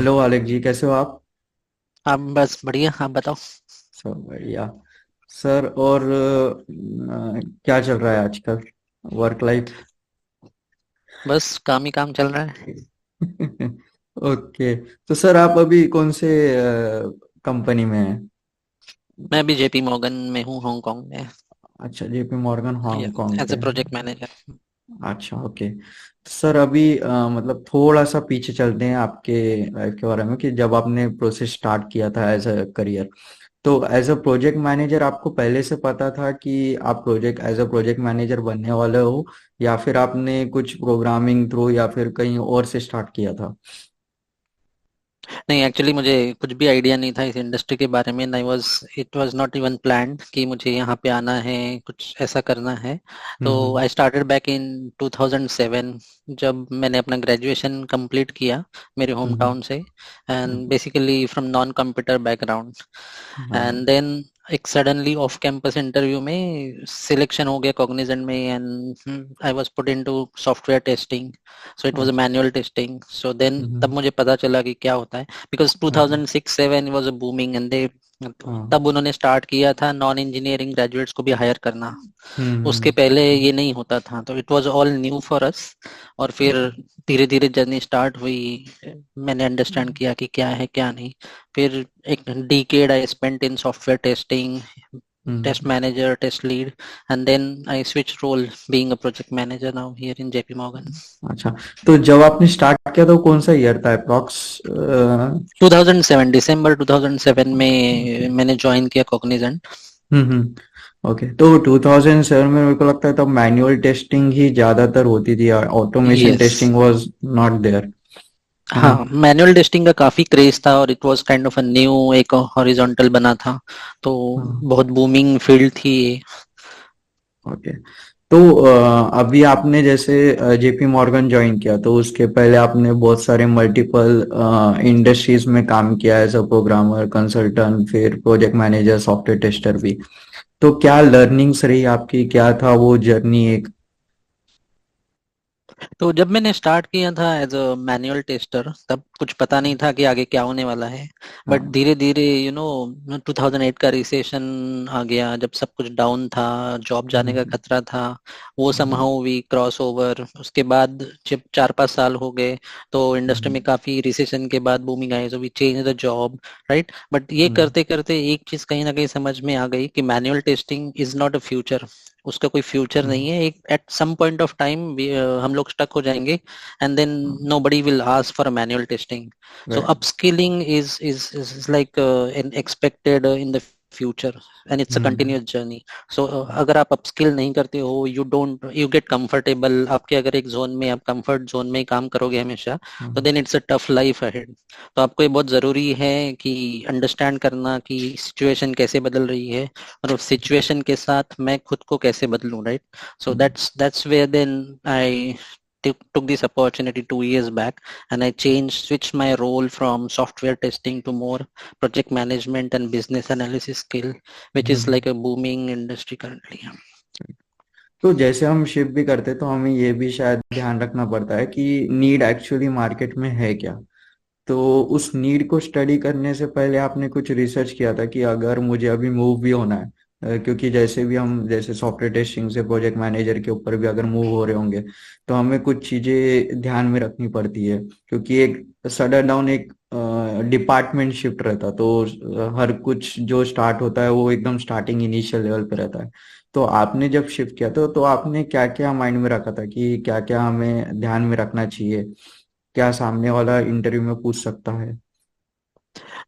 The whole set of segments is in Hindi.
हेलो आलेख जी कैसे हो आप? आप बस बढ़िया आप बताओ? सब बढ़िया। सर और अ, क्या चल रहा है आजकल? वर्क लाइफ बस काम ही काम चल रहा है। ओके तो सर आप अभी कौन से कंपनी में हैं? मैं अभी जेपी मॉर्गन में हूँ हांगकांग में। अच्छा जेपी मॉर्गन हांगकांग एज पे। ए प्रोजेक्ट मैनेजर अच्छा ओके तो सर अभी अ, मतलब थोड़ा सा पीछे चलते हैं आपके लाइफ के बारे में कि जब आपने प्रोसेस स्टार्ट किया था एज अ करियर तो एज अ प्रोजेक्ट मैनेजर आपको पहले से पता था कि आप project as a project manager बनने वाले हो या फिर आपने कुछ प्रोग्रामिंग थ्रू या फिर कहीं और से स्टार्ट किया था? नहीं एक्चुअली मुझे कुछ भी आइडिया नहीं था इस इंडस्ट्री के बारे में I was it was not even plan कि मुझे यहाँ पे आना है कुछ ऐसा करना है। तो आई स्टार्टेड बैक इन 2007 जब मैंने अपना ग्रेजुएशन कंप्लीट किया मेरे होम टाउन से and basically from non computer background and then एक सडनली ऑफ़ कैंपस इंटरव्यू में सिलेक्शन हो गया कॉग्निजेंट में and I was put into software testing so it was a manual testing so then तब मुझे पता चला कि क्या होता है. बिकॉज़ अच्छा 2006-7 was a booming and they तब उन्होंने स्टार्ट किया था नॉन इंजीनियरिंग ग्रेजुएट्स को भी हायर करना। हम्म। उसके पहले ये नहीं होता था तो it was all new for us और फिर धीरे धीरे जर्नी स्टार्ट हुई। मैंने अंडरस्टैंड किया कि क्या है क्या नहीं। फिर एक decade I spent in software testing test hmm manager test lead and then i switched role being a project manager now here in jp morgan. अच्छा तो जब आपने स्टार्ट किया तो कौन सा ईयर था अप्रॉक्स 2007 दिसंबर 2007 में मैंने ज्वाइन किया कॉग्निजेंट हम्म हम्म। ओके तो 2007 में मेरे को लगता है तब मैनुअल टेस्टिंग ही ज़्यादातर होती थी automation testing was not there है। हाँ मैनुअल टेस्टिंग का काफ़ी क्रेज था और it was kind of a new एक हॉरिजॉन्टल बना था तो हाँ। बहुत बूमिंग फ़ील्ड थी ये। ओके तो अभी आपने जैसे जेपी मॉर्गन ज्वाइन किया तो उसके पहले आपने बहुत सारे मल्टीपल इंडस्ट्रीज़ में काम किया एज अ प्रोग्रामर कंसल्टेंट फिर प्रोजेक्ट मैनेजर सॉफ्टवेयर टेस्टर भी। तो क्या लर्निंग्स रही आपकी? क्या था वो जर्नी एक? तो जब मैंने स्टार्ट किया था एज अ मैनुअल टेस्टर तब कुछ पता नहीं था कि आगे क्या होने वाला है। बट धीरे धीरे यू नो 2008 का रिसेशन आ गया जब सब कुछ डाउन था जॉब जाने का हम्म, खतरा था वो hmm, somehow we cross over उसके बाद जब चार पाँच साल हो गए तो इंडस्ट्री हम्म, में काफ़ी रिसेशन के बाद booming I so we change the job right but ये हम्म, करते करते एक चीज़ कहीं ना कहीं समझ में आ गई कि manual testing is not a future उसका कोई फ्यूचर हम्म। नहीं है। एक at some point of time हम लोग स्टक हो जाएँगे and then nobody will ask for manual testing so upskilling is is is like an expected in the future and it's a continuous journey so अगर आप स्किल नहीं करते हो you don't you get comfortable आपके अगर एक जोन में आप कंफर्ट जोन में काम करोगे हमेशा तो then it's a tough life ahead तो आपको ये बहुत ज़रूरी है कि अंडरस्टैंड करना कि सिचुएशन कैसे बदल रही है और उस सिचुएशन के साथ मैं खुद को कैसे बदलूं right so that's that's where then I took this opportunity two years back and I changed, switched my role from software testing to more project management and business analysis skill, which mm-hmm. is hmm. like a booming industry currently. तो जैसे हम शिफ्ट भी करते तो हमें ये भी शायद ध्यान रखना पड़ता है कि नीड एक्चुअली मार्केट में है क्या तो उस नीड को स्टडी करने से पहले आपने कुछ रिसर्च किया था कि अगर मुझे अभी मूव भी होना है अ, क्योंकि जैसे भी हम, जैसे सॉफ्टवेयर टेस्टिंग से प्रोजेक्ट मैनेजर के ऊपर भी अगर मूव हो रहे होंगे तो हमें कुछ चीज़ें ध्यान में रखनी पड़ती है। क्योंकि एक सडन डाउन एक डिपार्टमेंट शिफ्ट रहता तो हर कुछ जो स्टार्ट होता है वो एकदम स्टार्टिंग इनिशियल लेवल पे रहता है। तो आपने जब शिफ्ट किया था तो आपने क्या क्या माइंड में रखा था कि क्या क्या हमें ध्यान में रखना चाहिए? क्या सामने वाला इंटरव्यू में पूछ सकता है?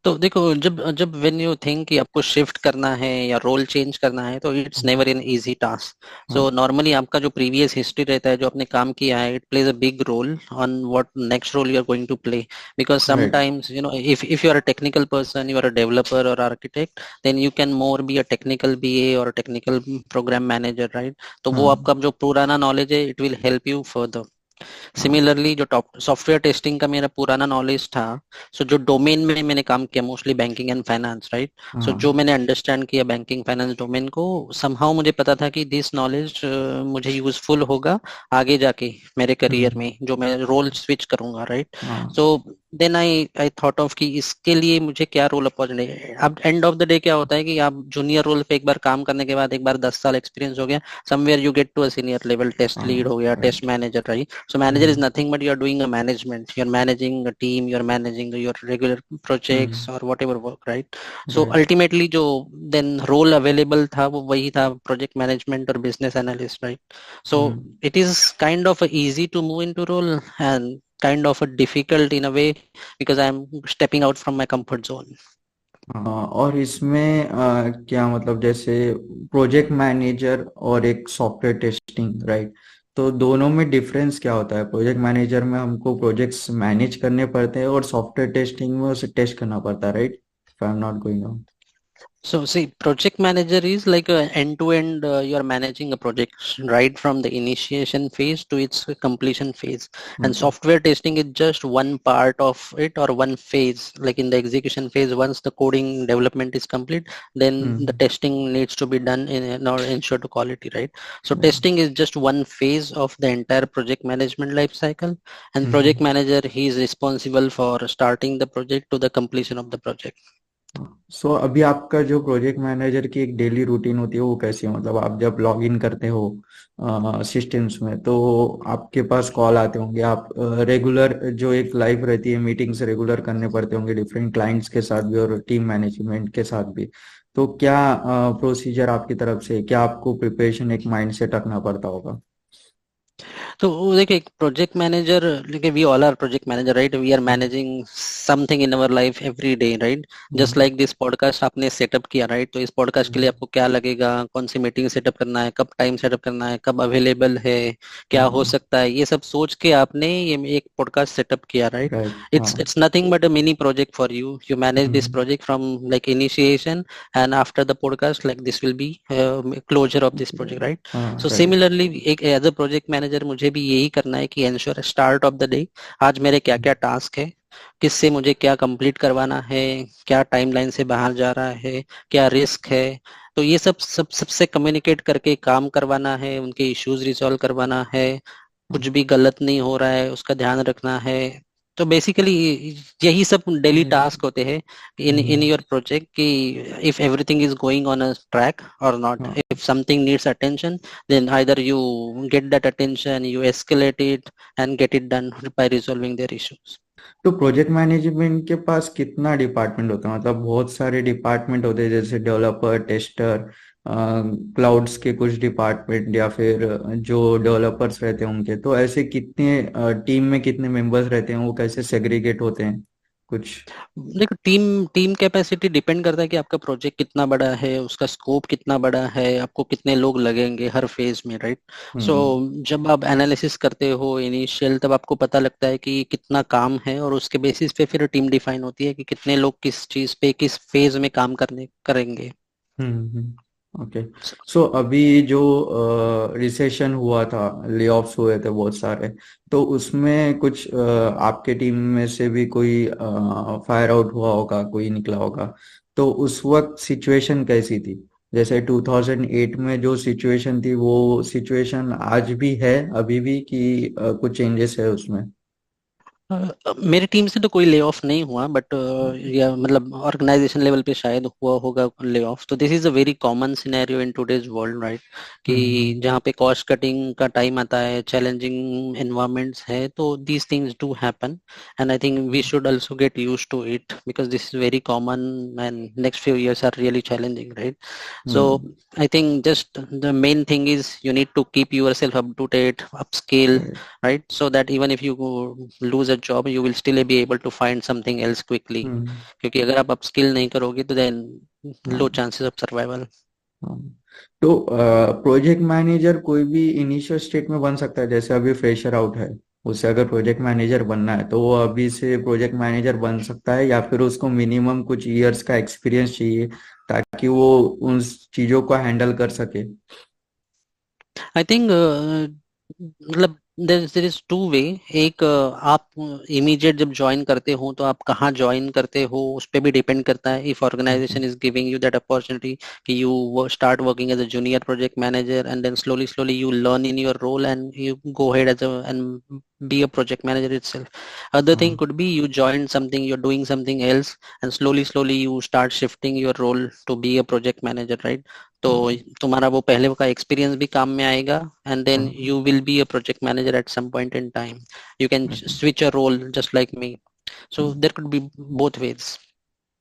तो देखो जब जब व्हेन यू थिंक कि आपको शिफ्ट करना है या रोल चेंज करना है तो it's never an easy task so normally आपका जो प्रीवियस हिस्ट्री रहता है जो आपने काम किया है it plays a big role on what next role you are going to play because sometimes you know if if you are a technical person you are a developer और architect then you can more be a technical BA और टेक्निकल प्रोग्राम मैनेजर राइट तो वो हाँ आपका जो पुराना नॉलेज है it will help you further similarly जो टॉप सॉफ्टवेयर टेस्टिंग का मेरा पुराना नॉलेज था सो so जो डोमेन में मैंने काम किया mostly banking and finance right so जो हाँ मैंने अंडरस्टैंड किया बैंकिंग फाइनेंस डोमेन को समहाउ मुझे पता था कि दिस नॉलेज मुझे यूजफुल होगा आगे जाके मेरे करियर हम्म, में जो मैं रोल स्विच करूँगा राइट हाँ। So then I I thought of कि इसके लिए मुझे क्या रोल अपॉर्चुनिटी अब एंड ऑफ़ द डे क्या होता है कि आप जूनियर रोल पे एक बार काम करने के बाद एक बार दस साल एक्सपीरियंस हो गया somewhere you get to a senior level test lead हो गया test manager right so manager is nothing but you are doing a management you are managing team you are managing your regular projects और whatever work right so ultimately जो देन रोल अवेलेबल था वो वही था प्रोजेक्ट मैनेजमेंट और business analyst right so it is kind of easy to move into role and kind of a difficult in a way because I'm stepping out from my comfort zone. और इसमें क्या मतलब जैसे प्रोजेक्ट मैनेजर और एक सॉफ्टवेयर टेस्टिंग राइट तो दोनों में डिफरेंस क्या होता है? प्रोजेक्ट मैनेजर में हमको प्रोजेक्ट्स मैनेज करने पड़ते हैं और सॉफ्टवेयर टेस्टिंग में उसे टेस्ट करना पड़ता है right I am not going on So see, project manager is like a end-to-end. Uh, you are managing a project right from the initiation phase to its completion phase, mm-hmm. and software testing is just one part of it or one phase. Like in the execution phase, once the coding development is complete, then mm-hmm. the testing needs to be done in, in order to ensure the quality, right? So mm-hmm. testing is just one phase of the entire project management life cycle, and project manager he is responsible for starting the project to the completion of the project. So so, अभी आपका जो प्रोजेक्ट मैनेजर की एक डेली रूटीन होती है वो कैसी है? मतलब आप जब लॉग इन करते हो सिस्टम्स में तो आपके पास कॉल आते होंगे आप रेगुलर जो एक लाइफ रहती है मीटिंग्स रेगुलर करने पड़ते होंगे डिफरेंट क्लाइंट्स के साथ भी और टीम मैनेजमेंट के साथ भी। तो क्या प्रोसीजर आपकी तरफ़ से क्या आपको प्रिपरेशन एक माइंड सेट रखना पड़ता होगा? तो देखिए प्रोजेक्ट मैनेजर लेके we all are project manager right we are managing something in our life every day right just like this podcast आपने सेटअप किया राइट right? तो इस पॉडकास्ट के लिए आपको क्या लगेगा? कौन सी मीटिंग सेटअप करना है? कब टाइम सेटअप करना है? कब अवेलेबल है? क्या हो सकता है? ये सब सोच के आपने ये एक पॉडकास्ट सेटअप किया right it's it's nothing but a mini project for you you manage this project from like initiation and after the podcast like this will be closure of this project right so similarly एक एज अ प्रोजेक्ट मैनेजर मुझे भी यही करना है कि ensure start of the day आज मेरे क्या क्या टास्क है, किससे मुझे क्या कंप्लीट करवाना है, क्या टाइमलाइन से बाहर जा रहा है, क्या रिस्क है तो ये सब सब, सबसे कम्युनिकेट करके काम करवाना है, उनके इश्यूज़ रिजॉल्व करवाना है, कुछ भी गलत नहीं हो रहा है, उसका ध्यान रखना है तो बेसिकली यही सब डेली टास्क होते हैं इन इन योर प्रोजेक्ट कि if everything is going on a track और not if something needs attention then either you get that attention you escalate it and get it done by resolving their issues तो प्रोजेक्ट मैनेजमेंट के पास कितना डिपार्टमेंट होता है? मतलब बहुत सारे डिपार्टमेंट होते हैं जैसे डेवलपर टेस्टर क्लाउड्स के कुछ डिपार्टमेंट या फिर जो डेवलपर्स रहते हैं उनके तो ऐसे कितने टीम में कितने मेंबर्स रहते हैं वो कैसे सेग्रीगेट होते हैं? कुछ? देखो टीम टीम कैपेसिटी डिपेंड करता है कि आपका प्रोजेक्ट कितना बड़ा है उसका स्कोप कितना बड़ा है आपको कितने लोग लगेंगे हर फ़ेज़ में राइट सो so, जब आप एनालिसिस करते हो इनिशियल तब आपको पता लगता है कि कितना काम है और उसके बेसिस पे फिर टीम डिफाइन होती है कि कितने लोग किस चीज़ पे किस फ़ेज़ में काम करने करेंगे। ओके सो अभी जो रिसेशन हुआ था ले हुए थे बहुत सारे तो उसमें कुछ uh, आपके टीम में से भी कोई फायर आउट हुआ होगा कोई निकला होगा? तो उस वक्त सिचुएशन कैसी थी? जैसे 2008 में जो सिचुएशन थी वो सिचुएशन आज भी है अभी भी कि uh, कुछ चेंजेस है उसमें? मेरी टीम से तो कोई ले ऑफ़ नहीं हुआ बट या मतलब ऑर्गेनाइजेशन लेवल पे शायद हुआ होगा ले ऑफ़ तो this is a very common scenario in today's world right कि हम्म। जहाँ पे कॉस्ट कटिंग का टाइम आता है चैलेंजिंग एनवायरमेंट्स है तो these things do happen and I think we should also get used to it because this is very common and next few years are really challenging right so I think just the main thing is you need to keep yourself up to date upscale right so that even if you lose a job you will still be able to find something else quickly क्योंकि अगर आप अपस्किल नहीं करोगे तो then low chances of survival तो प्रोजेक्ट मैनेजर कोई भी इनिशियल स्टेट में बन सकता है जैसे अभी फ्रेशर आउट है उसे अगर प्रोजेक्ट मैनेजर बनना है तो वो अभी से प्रोजेक्ट मैनेजर बन सकता है या फिर उसको मिनिमम कुछ इयर्स का एक्सपीरियंस चाहिए ताकि वो उन चीज़ों को हैंडल कर सके? आई थिंक मतलब देर देर इज टू वे एक अ, आप इमीडिएट जब ज्वाइन करते हो तो आप कहाँ ज्वाइन करते हो उस पर भी डिपेंड करता है if okay organisation is giving you that opportunity कि you start working as a junior project manager and then slowly slowly you learn in your role and you go ahead as a and be a project manager itself other thing हाँ could be you join something you're doing something else and slowly slowly you start shifting your role to be a project manager right तो तुम्हारा वो पहले का एक्सपीरियंस भी काम में आएगा and then you will be a project manager at some point in time you can switch a role just like me so there could be both ways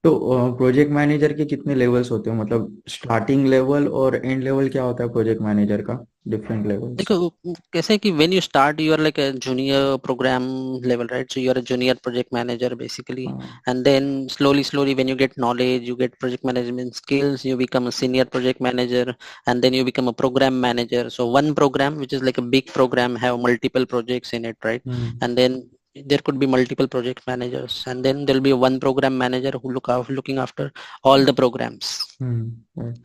तो प्रोजेक्ट मैनेजर के कितने लेवल्स होते हैं? मतलब स्टार्टिंग लेवल और एंड लेवल क्या होता है प्रोजेक्ट मैनेजर का? डिफरेंट लेवल्स देखो कैसे कि when you start you are like a junior program level right so you are a junior project manager basically and then slowly slowly when you get knowledge you get project management skills you become a senior project manager and then you become a program manager so one program which is like a big program have multiple projects in it right and then there could be multiple project managers and then there'll be one program manager who look out looking after all the programs. Right.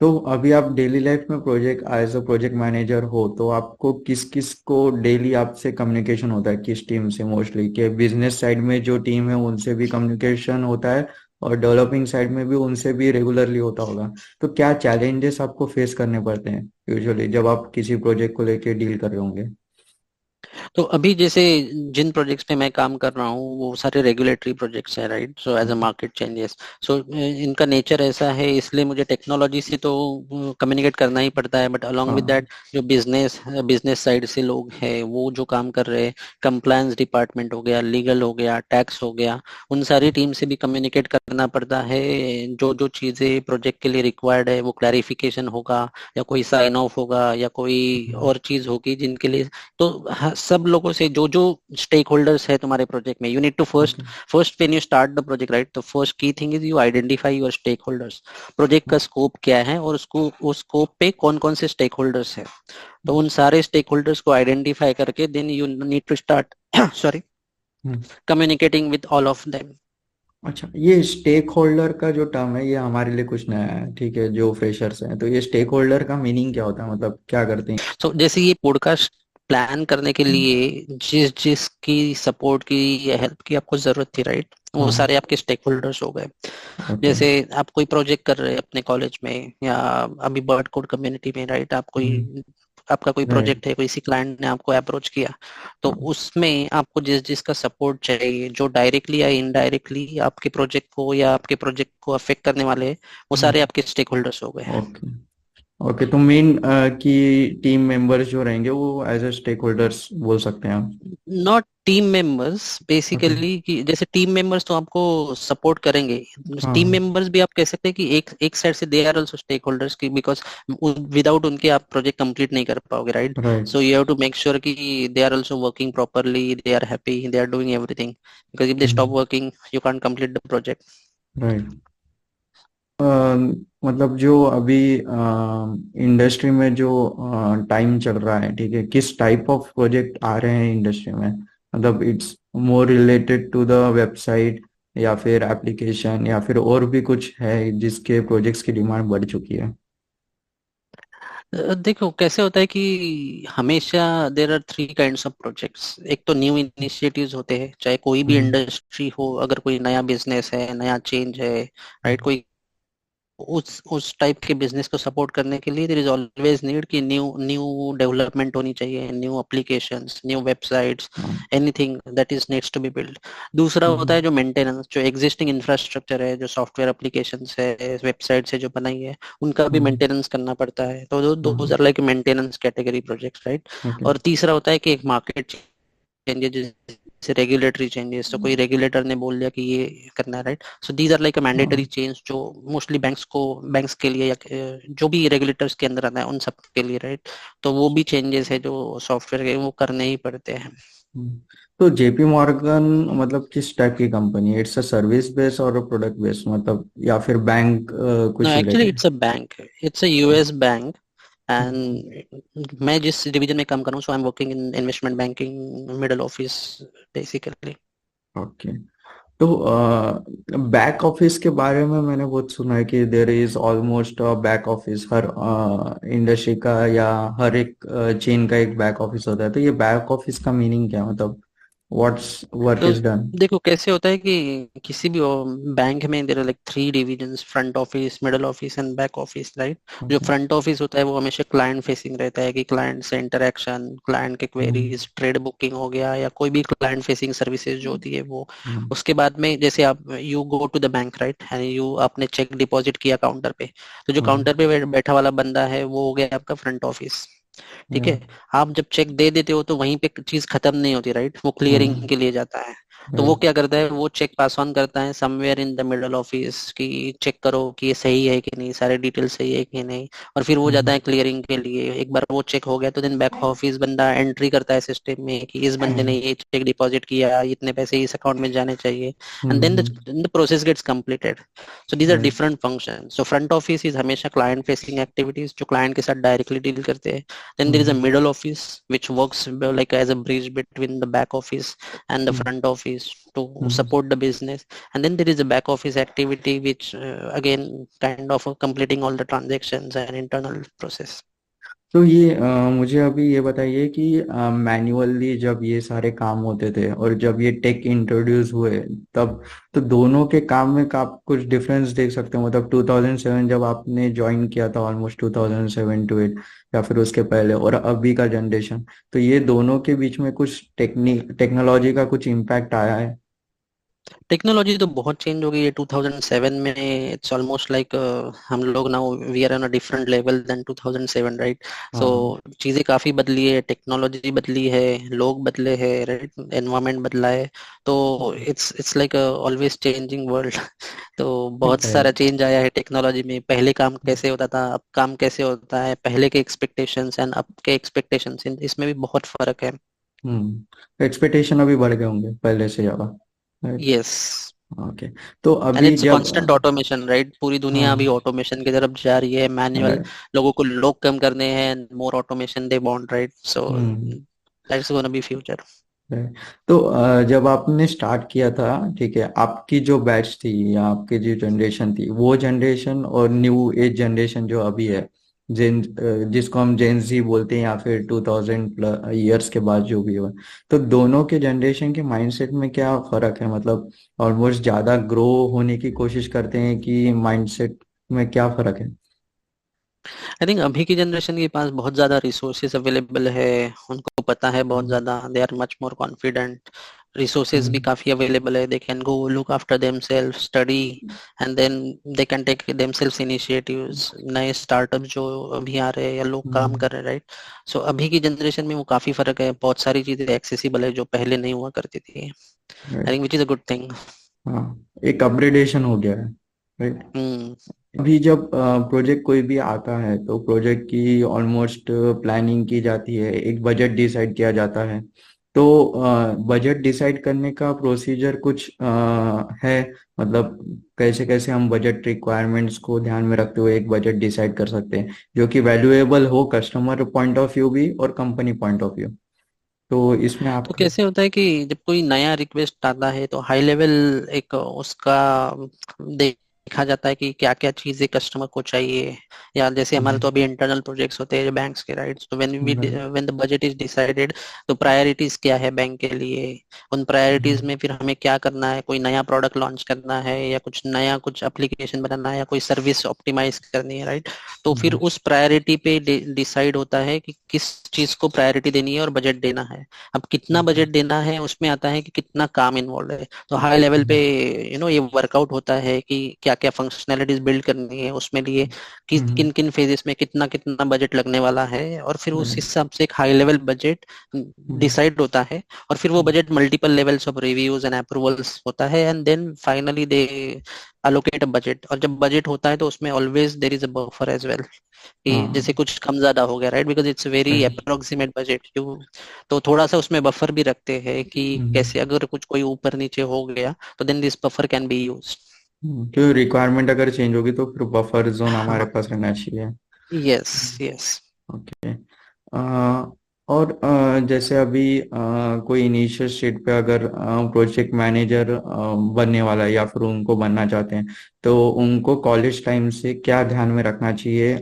तो अभी आप डेली लाइफ में project as a project manager हो तो आपको किस किस को डेली आपसे कम्युनिकेशन होता है? किस टीम से मोस्टली कि बिज़नेस साइड में जो टीम है, उनसे भी कम्युनिकेशन होता है और डेवलपिंग साइड में भी उनसे भी रेगुलरली होता होगा। तो क्या चैलेंजेस आपको फेस करने पड़ते हैं यूजुअली जब आप किसी प्रोजेक्ट को लेके डील कर रहे होंगे? तो अभी जैसे जिन प्रोजेक्ट्स पे मैं काम कर रहा हूँ वो सारे रेगुलेटरी प्रोजेक्ट्स हैं right so as a market changes so इनका नेचर ऐसा है इसलिए मुझे टेक्नोलॉजी से तो कम्युनिकेट करना ही पड़ता है बट अलोंग विद दैट जो बिज़नेस बिज़नेस साइड से लोग हैं वो जो काम कर रहे हैं कंप्लायंस डिपार्टमेंट हो गया लीगल हो गया टैक्स हो गया उन सारी टीम से भी कम्युनिकेट करना पड़ता है जो जो चीज़ें प्रोजेक्ट के लिए रिक्वायर्ड है वो क्लैरिफिकेशन होगा या कोई साइन ऑफ़ होगा या कोई और चीज़ होगी जिनके लिए तो सब लोगों से जो जो स्टेक होल्डर्स है तुम्हारे प्रोजेक्ट में you need to first first when you start the project right तो फ़र्स्ट की thing is you identify your stakeholders project का स्कोप क्या है और उसको उस स्कोप पे कौन कौन से स्टेक होल्डर्स है। तो उन सारे स्टेक होल्डर्स को आइडेंटिफाई करके then you need to start sorry communicating with all of them अच्छा ये स्टेक होल्डर का जो टर्म है ये हमारे लिए कुछ नया है ठीक है जो फ्रेशर्स हैं तो ये स्टेक होल्डर का मीनिंग क्या होता है मतलब क्या करते हैं? तो जैसे ये पॉडकास्ट प्लान करने के लिए जिस जिसकी सपोर्ट की या हेल्प की आपको ज़रूरत थी राइट वो हाँ सारे आपके स्टेक होल्डर्स हो गए। जैसे आप कोई प्रोजेक्ट कर रहे हैं अपने कॉलेज में या अभी बर्ड कोड कम्युनिटी में राइट आप कोई आपका कोई प्रोजेक्ट है किसी क्लाइंट ने आपको अप्रोच किया तो उसमें आपको जिस जिसका सपोर्ट चाहिए जो डायरेक्टली या इनडायरेक्टली आपके प्रोजेक्ट को या आपके प्रोजेक्ट को अफेक्ट करने वाले हैं वो सारे आपके स्टेक होल्डर्स हो। गए ओके तो मेन की टीम मेंबर्स जो रहेंगे वो एज अ स्टेक होल्डर्स बोल सकते हैं हम नॉट टीम मेंबर्स बेसिकली कि जैसे टीम मेंबर्स तो आपको सपोर्ट करेंगे। हाँ। टीम हाँ मेंबर्स भी आप कह सकते हैं कि एक एक साइड से they are also stakeholders की बिकॉज़ विदाउट उनके आप प्रोजेक्ट कंप्लीट नहीं कर पाओगे right so you have to make sure कि they are also working properly they are happy they are doing everything because if they stop working you can't complete the project right मतलब जो अभी इंडस्ट्री में जो टाइम चल रहा है ठीक है किस टाइप ऑफ़ प्रोजेक्ट आ रहे हैं इंडस्ट्री में? मतलब it's more related to the website या फिर एप्लीकेशन या फिर और भी कुछ है जिसके प्रोजेक्ट्स की डिमांड बढ़ चुकी है? देखो कैसे होता है कि हमेशा there are three kinds of projects एक तो न्यू इनिशिएटिव्स होते हैं चाहे कोई भी हम्म। इंडस्ट्री हो अगर कोई नया बिज़नेस है नया चेंज है राइट कोई उस उस टाइप के बिज़नेस को सपोर्ट करने के लिए देर इज़ ऑलवेज नीड कि न्यू न्यू डेवलपमेंट होनी चाहिए new applications new websites anything that is needs to be build दूसरा होता हम्म है जो मेंटेनेंस जो एग्जिस्टिंग इंफ्रास्ट्रक्चर है जो सॉफ्टवेयर एप्लीकेशंस है वेबसाइट है जो बनाई है उनका भी हम्म। मेंटेनेंस करना पड़ता है। तो दो are like maintenance category projects right और तीसरा होता है कि एक मार्केट चेंजेस जैसे रेगुलेटरी चेंजेस तो कोई रेगुलेटर ने बोल दिया कि ये करना है right so these are like a mandatory change जो मोस्टली बैंक्स को बैंक्स के लिए या जो भी रेगुलेटर्स के अंदर आता है उन सब के लिए राइट तो वो भी चेंजेस है जो सॉफ्टवेयर के वो करने ही पड़ते हैं। हम्म। तो जेपी मॉर्गन मतलब किस टाइप की कंपनी है? इट्स अ सर्विस बेस और प्रोडक्ट बेस मतलब या फिर बैंक कुछ actually it's a bank it's a US bank and मैं जिस डिवीज़न में काम कर रहा हूँ so I am working in investment banking middle office basically okay तो बैक ऑफ़िस के बारे में मैंने बहुत सुना है कि there is almost back office her industry uh, का या हर एक चेन uh, का एक बैक ऑफ़िस होता है। तो ये बैक ऑफ़िस का मीनिंग क्या मतलब व्हाट्स वर्क तो इज़ डन देखो कैसे होता है कि किसी भी बैंक में there like three divisions front office middle office and back office right जो फ्रंट ऑफ़िस होता है वो हमेशा क्लाइंट फेसिंग रहता है कि क्लाइंट से इंटरेक्शन क्लाइंट के क्वेरीज ट्रेड बुकिंग हो गया या कोई भी क्लाइंट फेसिंग सर्विसेज़ जो होती है वो। हम्म उसके बाद में जैसे आप you go to the bank right and you आपने चेक डिपॉजिट किया काउंटर पे। तो जो काउंटर पे बैठा वाला बंदा है वो हो गया आपका फ्रंट ऑफ़िस ठीक है? आप जब चेक दे देते हो तो वहीं पे चीज़ खत्म नहीं होती राइट वो क्लियरिंग के लिए जाता है। तो वो क्या करता है वो चेक पास ऑन करता है somewhere in the middle office कि चेक करो कि ये सही है कि नहीं सारे डिटेल सही है कि नहीं। और फिर वो जाता है क्लियरिंग के लिए। एक बार वो चेक हो गया तो देन बैक ऑफ़िस बंदा एंट्री करता है सिस्टम में कि इस बंदे ने ये चेक डिपॉजिट किया इतने पैसे इस अकाउंट में जाने चाहिए। And then the process gets completed so these are different function so front office is हमेशा क्लाइंट फेसिंग एक्टिविटीज़ जो क्लाइंट के साथ डायरेक्टली डील करते हैं। Then there is a office office which works like as a bridge between the back office and the front office to mm -hmm. support the business and then there is a back office activity which uh, again kind of uh, completing all the transactions and internal process तो ये अ, मुझे अभी ये बताइए कि मैन्युअली जब ये सारे काम होते थे और जब ये टेक इंट्रोड्यूस हुए तब तो दोनों के काम में आप कुछ डिफरेंस देख सकते हो मतलब 2007 जब आपने ज्वाइन किया था ऑलमोस्ट 2007 टू 8 या फिर उसके पहले और अभी का जनरेशन तो ये दोनों के बीच में कुछ टेक्निक टेक्नोलॉजी का कुछ इम्पैक्ट आया है? टेक्नोलॉजी तो बहुत चेंज हो गई है। 2007 में इट्स ऑलमोस्ट लाइक हम लोग ना we are on a different level then 2007 right so हाँ चीज़ें काफ़ी बदली है टेक्नोलॉजी बदली है लोग बदले हैं राइट एनवायरनमेंट बदला है। तो it's it's like always changing world तो बहुत है। सारा चेंज आया है टेक्नोलॉजी में। पहले काम कैसे होता था अब काम कैसे होता है पहले के एक्सपेक्टेशंस एंड अब के एक्सपेक्टेशंस इसमें भी बहुत फ़र्क है। हम्म एक्सपेक्टेशन अभी बढ़ गए होंगे पहले से ज़्यादा। यस ओके तो अभी इट्स कांस्टेंट ऑटोमेशन राइट पूरी दुनिया अभी हाँ ऑटोमेशन की तरफ़ जा रही है मैनुअल लोगों को लोग कम करने हैं more automation they want right so that's gonna be future तो जब आपने स्टार्ट किया था ठीक है आपकी जो बैच थी या आपकी जो जनरेशन थी वो जनरेशन और न्यू एज जनरेशन जो अभी है जेन जिसको हम जेन जी बोलते हैं या फिर टू थाउज़ेंड प्लस ईयर्स के बाद जो भी हो। तो दोनों के जनरेशन के माइंडसेट में क्या फ़र्क है? मतलब ऑलमोस्ट ज़्यादा ग्रो होने की कोशिश करते हैं कि माइंडसेट में क्या फ़र्क है? आई थिंक अभी की जनरेशन के पास बहुत ज़्यादा रिसोर्सेज अवेलेबल है। उनको पता है बहुत ज़्यादा। They are much more confident resources भी हम्म। काफ़ी अवेलेबल है. They can go look after themselves study and then they can take themselves initiatives नए स्टार्टअप जो अभी आ रहे हैं या लोग काम हम्म। कर रहे हैं राइट सो अभी की जनरेशन में वो काफ़ी फ़र्क है. बहुत सारी चीज़ें एक्सेसिबल है जो पहले नहीं हुआ करती थी. I right think which is a good thing हाँ. एक अपग्रेडेशन हो गया है राइट हम्म। अभी जब प्रोजेक्ट कोई भी आता है तो प्रोजेक्ट की ऑलमोस्ट प्लानिंग की जाती है. एक बजट डिसाइड किया जाता है. तो बजट डिसाइड करने का प्रोसीजर कुछ है? मतलब कैसे कैसे हम बजट रिक्वायरमेंट्स को ध्यान में रखते हुए एक बजट डिसाइड कर सकते हैं जो कि वैल्यूएबल हो कस्टमर पॉइंट ऑफ़ व्यू भी और कंपनी पॉइंट ऑफ़ व्यू तो इसमें आप तो कैसे होता है कि जब कोई नया रिक्वेस्ट आता है तो हाई लेवल एक उसका देखा जाता है कि क्या क्या चीज़ें कस्टमर को चाहिए। या जैसे हमारे तो अभी इंटरनल प्रोजेक्ट्स होते हैं बैंक्स के राइट्स तो when we when the budget is decided तो प्रायोरिटीज क्या है बैंक के लिए? उन प्रायोरिटीज में फिर हमें क्या करना है? कोई नया प्रोडक्ट लॉन्च करना है या कुछ नया कुछ एप्लीकेशन बनाना है या कोई सर्विस ऑप्टिमाइज करनी है राइट तो फिर उस प्रायोरिटी पे डिसाइड होता है कि किस चीज़ को प्रायोरिटी देनी है और बजट देना है। अब कितना बजट देना है उसमें आता है कि कितना काम इन्वॉल्व है। तो हाई लेवल पे यू नो ये वर्कआउट होता है कि क्या क्या क्या फंक्शनैलिटीज बिल्ड करनी है उसमें लिए कि किन किन फेजेस में कितना कितना बजट लगने वाला है और फिर उस हिसाब से एक हाई लेवल बजट डिसाइड होता है और फिर वो budget multiple levels of reviews and approvals होता है and then finally they a budget और जब बजट होता है तो उसमें always there is a buffer as well कि जैसे हाँ कुछ कम ज़्यादा हो गया right because it's very. Approximate budget you तो थोड़ा सा उसमें बफर भी रखते हैं कि हम्म, कैसे अगर कुछ कोई ऊपर नीचे हो गया तो then this buffer can be used hmm, requirement अगर चेंज होगी तो फिर बफर जोन हमारे हाँ पास रहना चाहिए। यस यस ओके और अ, जैसे अभी अ, कोई इनिशियल स्टेट पे अगर प्रोजेक्ट मैनेजर बनने वाला है या फिर उनको बनना चाहते हैं तो उनको कॉलेज टाइम से क्या ध्यान में रखना चाहिए?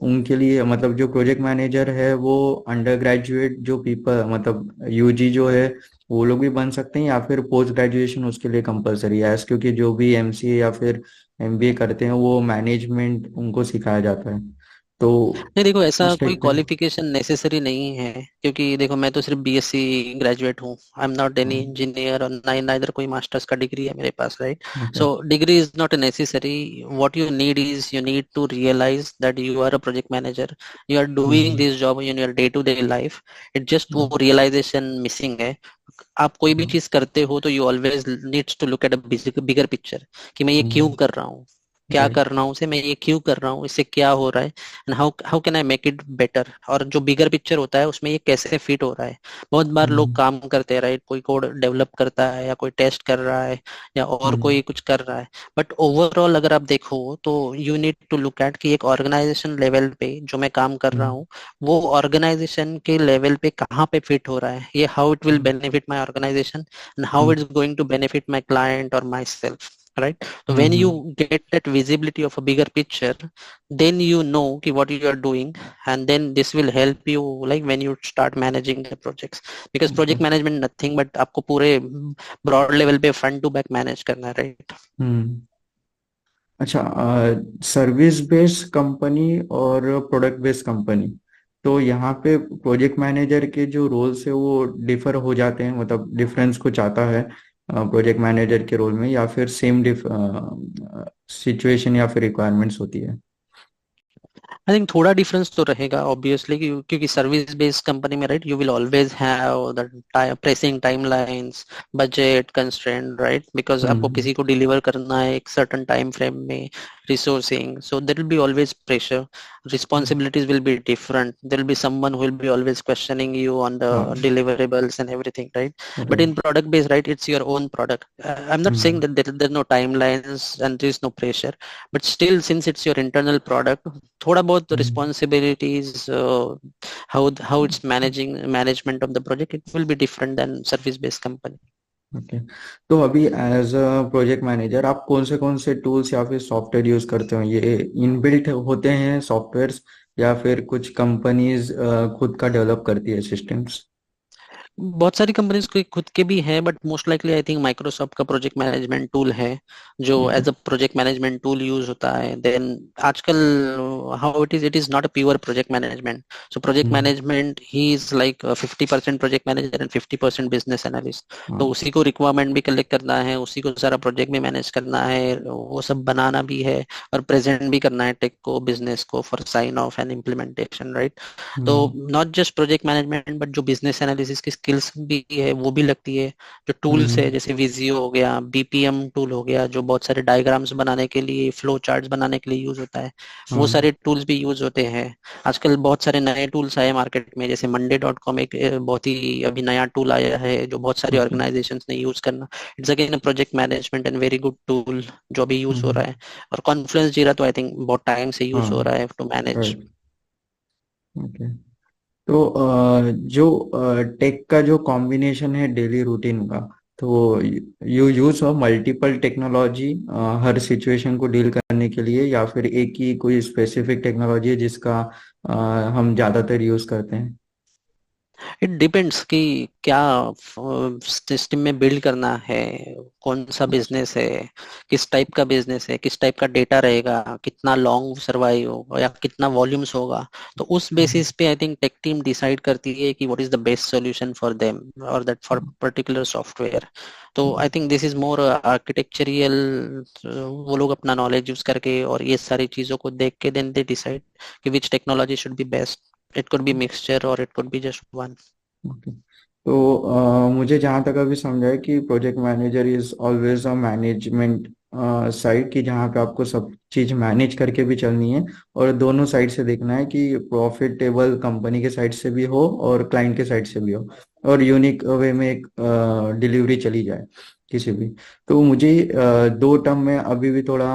उनके लिए मतलब जो प्रोजेक्ट मैनेजर है वो अंडर ग्रेजुएट जो पीपल मतलब यूजी जो है वो लोग भी बन सकते हैं या फिर पोस्ट ग्रेजुएशन उसके लिए कंपलसरी है? क्योंकि जो भी एमसीए या फिर एमबीए करते हैं वो मैनेजमेंट उनको सिखाया जाता है। तो नहीं देखो ऐसा कोई क्वालिफिकेशन नेसेसरी नहीं है क्योंकि देखो मैं तो सिर्फ़ बीएससी ग्रेजुएट हूँ। I am not any engineer और ना नाइदर कोई मास्टर्स का डिग्री है मेरे पास right so degree is not necessary what you need is you need to realise that you are a project manager you are doing hmm this job in your day to day life it just वो हम्म। रियलाइजेशन मिसिंग है। आप कोई भी हम्म। चीज़ करते हो तो you always needs to look at a bigger picture कि मैं ये क्यों कर रहा हूँ? क्या कर रहा हूँ उसे मैं ये क्यों कर रहा हूँ इससे क्या हो रहा है? And how how can I make it better और जो बिगर पिक्चर होता है उसमें ये कैसे फिट हो रहा है? बहुत बार लोग हम्म। काम करते हैं राइट कोई कोड डेवलप करता है या कोई टेस्ट कर रहा है या और हम्म। कोई कुछ कर रहा है। बट ओवरऑल अगर आप देखो तो you need to look at कि एक ऑर्गेनाइजेशन लेवल पे जो मैं काम कर रहा हम्म। हूँ वो ऑर्गेनाइजेशन के लेवल पे कहाँ पे फिट हो रहा है? ये how it will hmm. Benefit my organisation and how hmm. It going to benefit my client और myself right so when you hmm get that visibility of a bigger picture then you know ki what you are doing and then this will help you like when you start managing the projects because okay project management nothing but आपको पूरे broad level पे front to back manage करना है right हम्म अच्छा सर्विस बेस्ड कंपनी और प्रोडक्ट बेस्ड कंपनी तो यहाँ पे प्रोजेक्ट मैनेजर के जो रोल्स है वो डिफर हो जाते हैं मतलब डिफरेंस कुछ आता है प्रोजेक्ट मैनेजर के रोल में या फिर सेम सिचुएशन या फिर रिक्वायरमेंट्स होती है? आई थिंक थोड़ा डिफरेंस तो रहेगा ऑब्वियसली क्योंकि सर्विस बेस्ड कंपनी में right you will always have the pressing timelines budget constraint right because आपको हम्म। किसी को डिलीवर करना है एक सर्टन टाइम फ्रेम में resourcing. So there will be always pressure. Responsibilities will be different. There will be someone who will be always questioning you on the mm-hmm. deliverables and everything right? Mm-hmm. but in product based right it's your own product. Uh, I'm not mm-hmm. saying that there, there's are no timelines and there is no pressure but still since it's your internal product thought about the mm-hmm. responsibilities uh, how how it's managing management of the project it will be different than service based company. Okay तो अभी एज अ प्रोजेक्ट मैनेजर आप कौन से कौन से टूल्स या फिर सॉफ्टवेयर यूज़ करते हो? ये इनबिल्ट होते हैं सॉफ्टवेयर्स या फिर कुछ कंपनीज़ खुद का डेवलप करती है सिस्टम्स बहुत सारी कंपनीज़ के खुद के भी हैं but most likely I think Microsoft का प्रोजेक्ट मैनेजमेंट टूल है जो as a project management tool use होता है। देन आजकल how it is it is not a pure project management so project management he is like fifty percent project manager and fifty percent business analyst तो उसी को रिक्वायरमेंट भी कलेक्ट करना है उसी को सारा प्रोजेक्ट भी मैनेज करना है वो सब बनाना भी है और प्रेजेंट भी करना है टेक को बिज़नेस को for sign off and implementation right तो not just project management but जो बिज़नेस एनालिसिस की स्किल्स भी है वो भी लगती है जो टूल्स है हम्म जैसे विजियो हो गया बीपीएम टूल हो गया जो बहुत सारे डायग्राम्स बनाने के लिए फ्लो चार्ट्स बनाने के लिए यूज़ होता है वो हाँ सारे टूल्स भी यूज़ होते हैं। आजकल बहुत सारे नए टूल्स आए मार्केट में जैसे मंडे डॉट कॉम एक बहुत ही अभी नया टूल आया है जो बहुत सारी ऑर्गेनाइजेशन ने यूज़ करना। It's again project management and very good tool जो अभी यूज़ हो हम्म। रहा है। और कॉन्फ्लुएंस जीरा तो आई थिंक बहुत टाइम से यूज़ हो। हाँ रहा है टू मैनेज ओके तो जो टेक का जो कॉम्बिनेशन है डेली रूटीन का तो you use of multiple technology her situation को डील करने के लिए या फिर एक ही कोई स्पेसिफिक टेक्नोलॉजी है जिसका हम ज़्यादातर यूज़ करते हैं? इट डिपेंड्स कि क्या सिस्टम में बिल्ड करना है कौन सा बिज़नेस है किस टाइप का बिज़नेस है किस टाइप का डेटा रहेगा कितना लॉन्ग सर्वाइव होगा या कितना वॉल्यूम्स होगा। तो उस बेसिस पे I think tech team decide करती है कि what is the best solution for them और दैट फॉर पर्टिकुलर सॉफ्टवेयर तो I think this is more architectural वो लोग अपना नॉलेज यूज़ करके और ये सारी चीज़ों को देख के देन दे डिसाइड कि which technology should be best could be mixture or it could be just one. Okay तो अ, मुझे जहाँ तक अभी समझा है कि project manager is always a management side की जहाँ पे आपको सब चीज़ मैनेज करके भी चलनी है और दोनों साइड से देखना है कि प्रॉफिटेबल कंपनी के साइड से भी हो और क्लाइंट के साइड से भी हो और यूनिक वे में एक डिलीवरी चली जाए किसी भी। तो मुझे अ, दो टर्म में अभी भी थोड़ा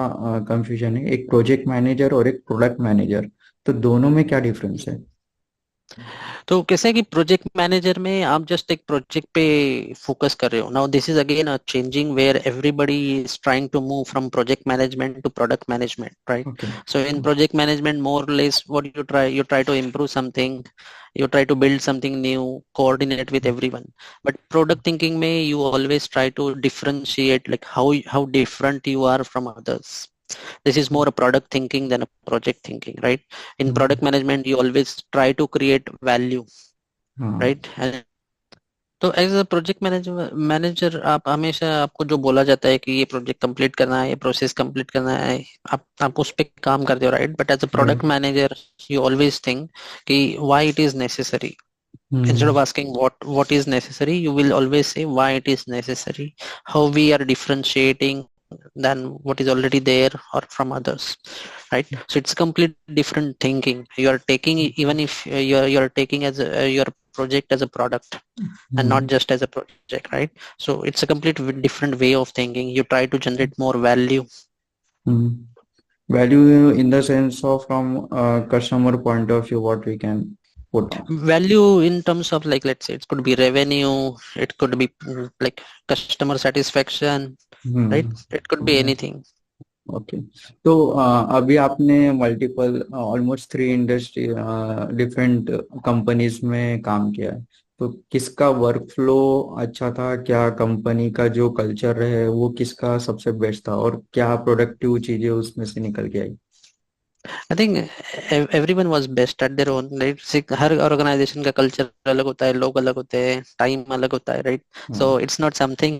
कंफ्यूजन है एक प्रोजेक्ट मैनेजर और एक प्रोडक्ट मैनेजर तो दोनों में क्या डिफरेंस है? तो कैसे है कि प्रोजेक्ट मैनेजर में आप जस्ट एक प्रोजेक्ट पे फोकस कर रहे हो now this is again a changing where everybody is trying to move from project management to product management right so in project management more less what you try you try to improve something you try to build something new coordinate with everyone but product thinking may you always try to differentiate like how how different you are from others this is more a product thinking than a project thinking right? In mm. product management you always try to create value mm. right? And तो as a project manager manager आप हमेशा आपको जो बोला जाता है कि ये प्रोजेक्ट कंप्लीट करना है ये प्रोसेस कंप्लीट करना है आप आप उस पर काम करते हो right but as a product manager you always think कि why it is necessary instead of asking what what is necessary you will always say why it is necessary how we are differentiating than what is already there or from others right? So it's a complete different thinking. You are taking even if you're you're taking as a, your project as a product mm-hmm. and not just as a project right? So it's a complete different way of thinking. You try to generate more value. Mm-hmm. value in the sense of from a customer point of view what we can put value in terms of like let's say it could be revenue it could be like customer satisfaction right it could be anything okay तो अभी आपने multiple almost three industry different companies में काम किया है। तो किसका वर्क फ्लो अच्छा था? क्या कंपनी का जो कल्चर है वो किसका सबसे बेस्ट था? और क्या प्रोडक्टिव चीज़ें उसमें से निकल के आई? I think everyone was best at their own right her organisation का कल्चर अलग होता है लोग अलग होते हैं टाइम अलग होता है right so it's not something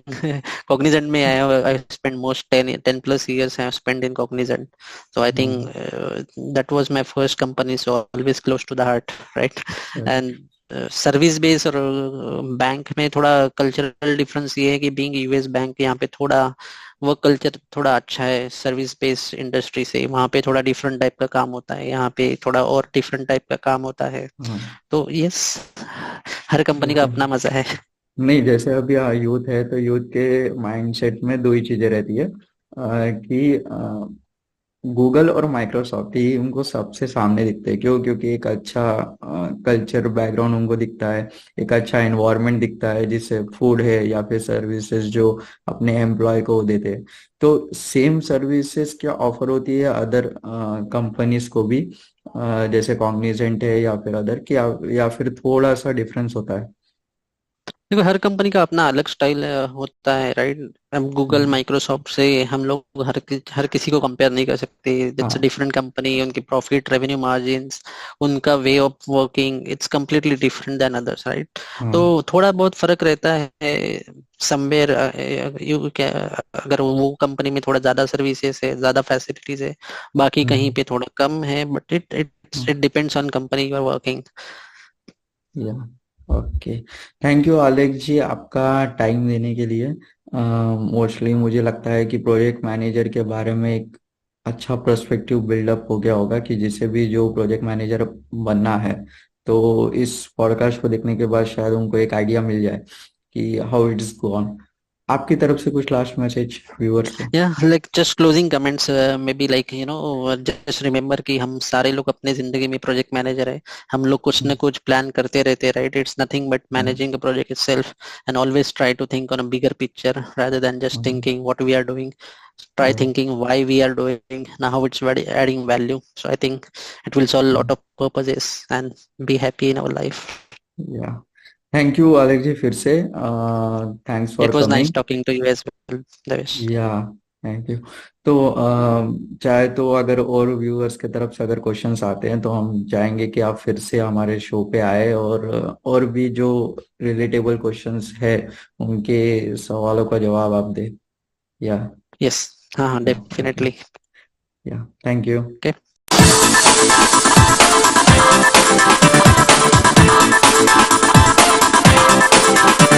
Cognizant में I I spend most 10 10 plus years I have spend in Cognizant so I think that was my first company so always close to the heart right and service base और बैंक में थोड़ा कल्चरल डिफरेंस ये है कि बीइंग यूएस बैंक यहाँ पे थोड़ा वर्क कल्चर थोड़ा अच्छा है सर्विस बेस्ड इंडस्ट्री से। वहाँ पे थोड़ा डिफरेंट टाइप का काम होता है यहाँ पे थोड़ा और डिफरेंट टाइप का काम होता है। हाँ। तो यस हर कंपनी का अपना मज़ा है। नहीं जैसे अभी यूथ है तो यूथ के माइंडसेट में दो ही चीज़ें रहती है। कि गूगल और माइक्रोसॉफ्ट ही उनको सबसे सामने दिखते हैं। क्यों? क्योंकि एक अच्छा कल्चर बैकग्राउंड उनको दिखता है एक अच्छा एनवायरनमेंट दिखता है जिससे फ़ूड है या फिर सर्विसेज़ जो अपने एम्प्लॉय को देते हैं। तो सेम सर्विसेज़ क्या ऑफ़र होती है अदर कंपनीज़ को भी? आ, जैसे कॉग्निजेंट है या फिर अदर क्या या फिर थोड़ा सा डिफरेंस होता है? देखो हर कंपनी का अपना अलग स्टाइल होता है राइट अब गूगल माइक्रोसॉफ्ट से हम लोग हर हर किसी को कंपेयर नहीं कर सकते। इट्स डिफरेंट कंपनी उनकी प्रॉफिट रेवेन्यू मार्जिन उनका way of working it's completely different than others right तो थोड़ा बहुत फ़र्क रहता है समवेयर यू क्या अगर वो कंपनी में थोड़ा ज़्यादा सर्विसेज़ है ज़्यादा फैसिलिटीज़ है बाकी कहीं हम्म। पे थोड़ा कम है but it it it depends on company you are working okay thank you Alekh ji आपका टाइम देने के लिए। मोस्टली मुझे लगता है कि प्रोजेक्ट मैनेजर के बारे में एक अच्छा पर्सपेक्टिव बिल्डअप हो गया होगा कि जिसे भी जो प्रोजेक्ट मैनेजर बनना है तो इस पॉडकास्ट को देखने के बाद शायद उनको एक आइडिया मिल जाए कि हाउ इट्स गॉन आपकी तरफ़ से कुछ लास्ट मैसेज व्यूअर्स को? या like just closing comments maybe like you know just remember कि हम सारे लोग अपने ज़िंदगी में प्रोजेक्ट मैनेजर है। हम लोग कुछ ना कुछ प्लान करते रहते हैं right it's nothing but managing a project itself and always try to think on a bigger picture rather than just thinking what we are doing. Try thinking why we are doing now how it's adding value. So i think it will solve a lot of purposes and be happy in our life. Yeah. Thank you Alex ji फिर से। Thanks for it was nice talking to you as well Devesh yeah thank you तो uh, चाहे तो अगर और व्यूअर्स की तरफ़ से अगर क्वेश्चंस आते हैं तो हम चाहेंगे कि आप फिर से हमारे शो पे आए और और भी जो रिलेटेबल क्वेश्चंस है उनके सवालों का जवाब आप दे। या यस हाँ हाँ definitely yeah thank you okay Thank